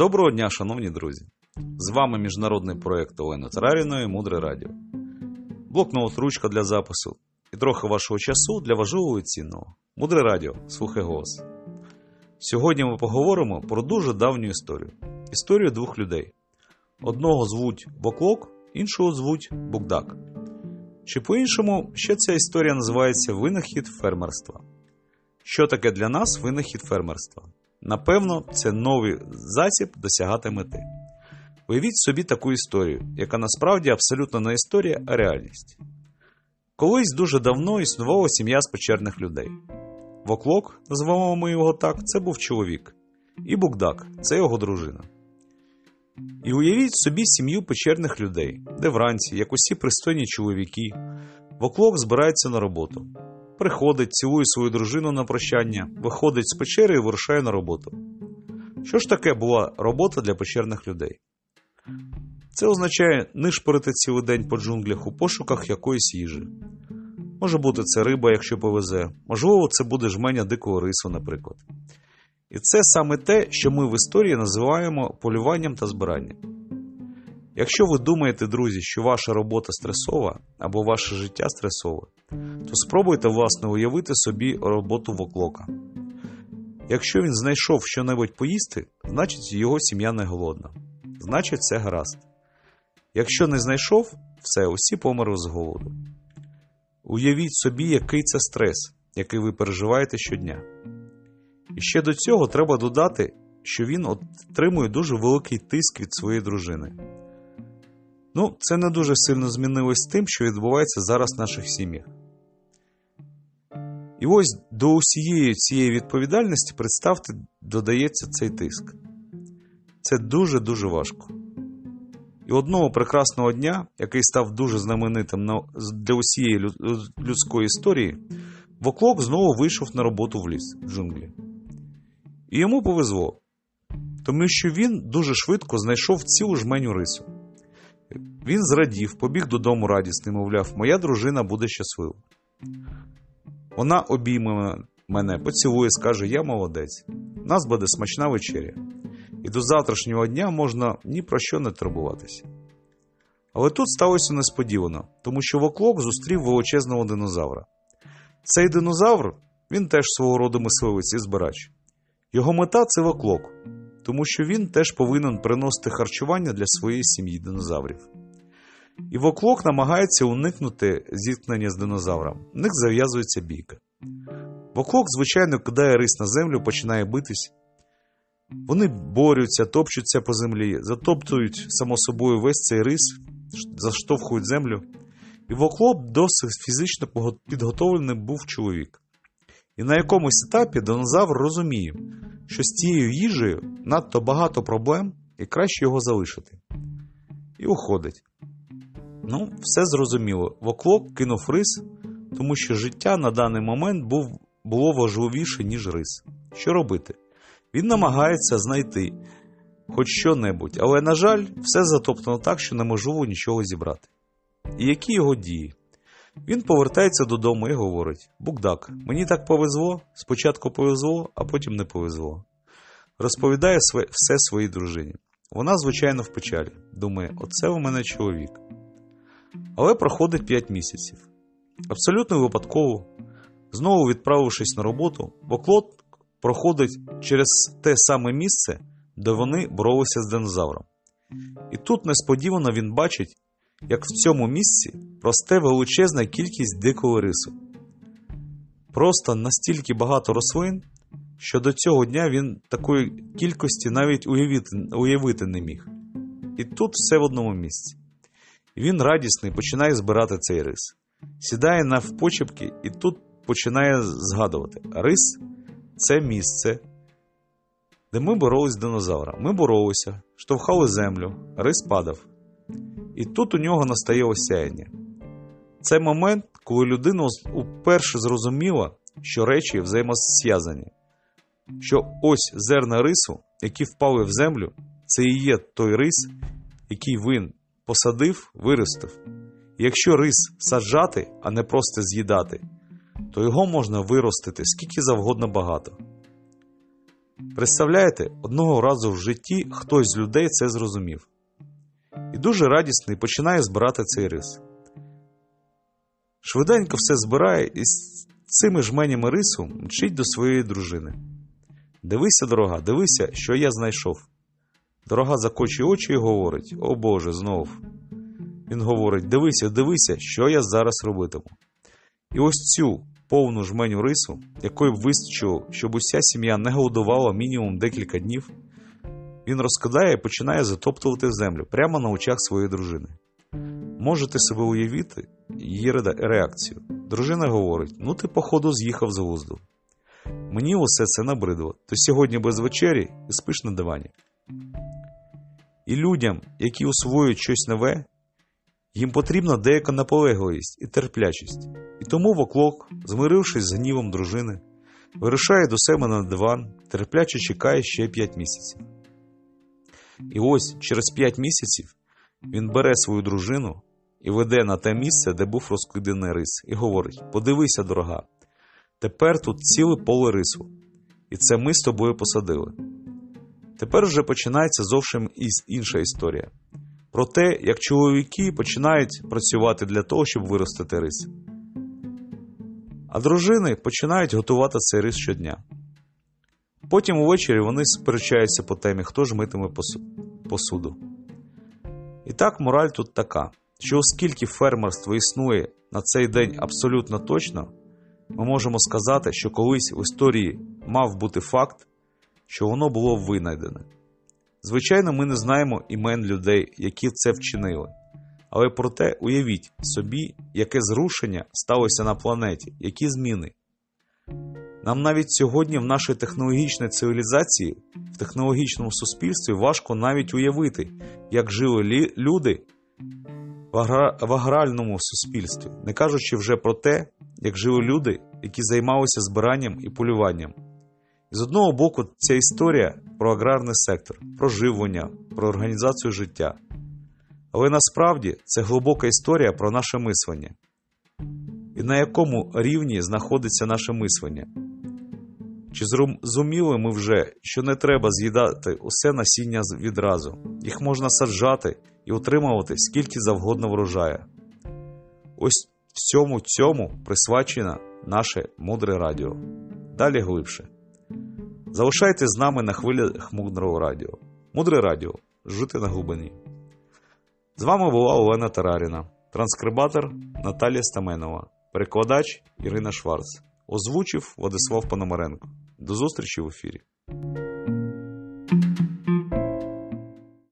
Доброго дня, шановні друзі! З вами міжнародний проєкт Олени Тараріної Мудре Радіо. Блокноут, ручка для запису і трохи вашого часу для важливого і цінного. Мудре Радіо, слухай голос. Сьогодні ми поговоримо про дуже давню історію. Історію двох людей. Одного звуть Боклок, іншого звуть Букдак. Чи по-іншому ще ця історія називається винахід фермерства. Що таке для нас винахід фермерства? Напевно, це новий засіб досягати мети. Уявіть собі таку історію, яка насправді абсолютно не історія, а реальність. Колись дуже давно існувала сім'я з печерних людей. Воклок, називаємо ми його так, це був чоловік, і Букдак це його дружина. І уявіть собі сім'ю печерних людей, де вранці, як усі пристойні чоловіки, Воклок збирається на роботу. Приходить, цілує свою дружину на прощання, виходить з печери і вирушає на роботу. Що ж таке була робота для печерних людей? Це означає нишпорити цілий день по джунглях у пошуках якоїсь їжі. Може бути, це риба, якщо повезе, можливо, це буде жменя дикого рису, наприклад. І це саме те, що ми в історії називаємо полюванням та збиранням. Якщо ви думаєте, друзі, що ваша робота стресова або ваше життя стресове, то спробуйте власне уявити собі роботу воклока. Якщо він знайшов щонебудь поїсти, значить його сім'я не голодна. Значить, все гаразд. Якщо не знайшов, все, усі померли з голоду. Уявіть собі, який це стрес, який ви переживаєте щодня. І ще до цього треба додати, що він отримує дуже великий тиск від своєї дружини. Ну, це не дуже сильно змінилось тим, що відбувається зараз в наших сім'ях. І ось до усієї цієї відповідальності, представте, додається цей тиск. Це дуже-дуже важко. І одного прекрасного дня, який став дуже знаменитим для усієї людської історії, Воклок знову вийшов на роботу в ліс в джунглі. І йому повезло, тому що він дуже швидко знайшов цілу жменю рису. Він зрадів, побіг додому радісний, мовляв, моя дружина буде щаслива. Вона обійме мене, поцілує, скаже, я молодець. Нас буде смачна вечеря. І до завтрашнього дня можна ні про що не турбуватися. Але тут сталося несподівано, тому що Воклок зустрів величезного динозавра. Цей динозавр він теж свого роду мисливець і збирач. Його мета це Воклок, тому що він теж повинен приносити харчування для своєї сім'ї динозаврів. І Воклок намагається уникнути зіткнення з динозавром. В них зав'язується бійка. Воклок, звичайно, кидає рис на землю, починає битись. Вони борються, топчуться по землі, затоптують само собою весь цей рис, заштовхують землю. І Воклок досить фізично підготовлений був чоловік. І на якомусь етапі динозавр розуміє, що з цією їжею надто багато проблем і краще його залишити. І уходить. Ну, все зрозуміло. Воклок кинув рис, тому що життя на даний момент був, було важливіше, ніж рис. Що робити? Він намагається знайти хоч що-небудь, але, на жаль, все затоптано так, що неможливо нічого зібрати. І які його дії? Він повертається додому і говорить: Букдак, мені так повезло, спочатку повезло, а потім не повезло. Розповідає все своїй дружині. Вона, звичайно, в печалі. Думає, оце у мене чоловік. Але проходить 5 місяців. Абсолютно випадково, знову відправившись на роботу, Боклот проходить через те саме місце, де вони боролися з динозавром. І тут несподівано він бачить, як в цьому місці росте величезна кількість дикого рису. Просто настільки багато рослин, що до цього дня він такої кількості навіть уявити, уявити не міг. І тут все в одному місці. Він радісний починає збирати цей рис. Сідає навпочепки і тут починає згадувати: рис це місце, де ми боролись з динозавром. Ми боролися, штовхали землю, рис падав. І тут у нього настає осяяння. Це момент, коли людина уперше зрозуміла, що речі взаємосв'язані, що ось зерна рису, які впали в землю, це і є той рис, який він посадив, виростив. Якщо рис саджати, а не просто з'їдати, то його можна виростити скільки завгодно багато. Представляєте, одного разу в житті хтось з людей це зрозумів. І дуже радісний починає збирати цей рис. Швиденько все збирає і з цими жменями рису мчить до своєї дружини. Дивися, дорога, дивися, що я знайшов. Дорога закочує очі і говорить: О Боже, знов. Він говорить: Дивися, дивися, що я зараз робитиму. І ось цю повну жменю рису, якої б вистачило, щоб уся сім'я не голодувала мінімум декілька днів, він розкидає і починає затоптувати землю прямо на очах своєї дружини. Можете себе уявити її реакцію. Дружина говорить: Ну, ти, походу, з'їхав з глузду. Мені усе це набридло. Ти сьогодні без вечері і спиш на дивані. І людям, які усвоюють щось нове, їм потрібна деяка наполегливість і терплячість. І тому Воклок, змирившись з гнівом дружини, вирушає до себе на диван, терпляче чекає ще 5 місяців. І ось через 5 місяців він бере свою дружину і веде на те місце, де був розкиданий рис, і говорить: Подивися, дорога, тепер тут ціле поле рису, і це ми з тобою посадили. Тепер вже починається зовсім інша історія про те, як чоловіки починають працювати для того, щоб виростити рис. А дружини починають готувати цей рис щодня. Потім увечері вони сперечаються по темі, хто ж митиме посуду. І так мораль тут така, що оскільки фермерство існує на цей день абсолютно точно, ми можемо сказати, що колись в історії мав бути факт, що воно було винайдене. Звичайно, ми не знаємо імен людей, які це вчинили. Але проте уявіть собі, яке зрушення сталося на планеті, які зміни. Нам навіть сьогодні в нашій технологічній цивілізації, в технологічному суспільстві важко навіть уявити, як жили люди в агральному суспільстві, не кажучи вже про те, як жили люди, які займалися збиранням і полюванням. З одного боку, ця історія про аграрний сектор, про живлення, про організацію життя. Але насправді це глибока історія про наше мислення. І на якому рівні знаходиться наше мислення? Чи зрозуміли ми вже, що не треба з'їдати усе насіння відразу? Їх можна саджати і отримувати скільки завгодно врожая. Ось всьому цьому присвячено наше мудре радіо. Далі глибше. Залишайтесь з нами на хвилях мудрого радіо. Мудре радіо. Жити на глибині. З вами була Олена Тараріна, транскрибатор Наталія Стаменова, перекладач Ірина Шварц. Озвучив Владислав Пономаренко. До зустрічі в ефірі.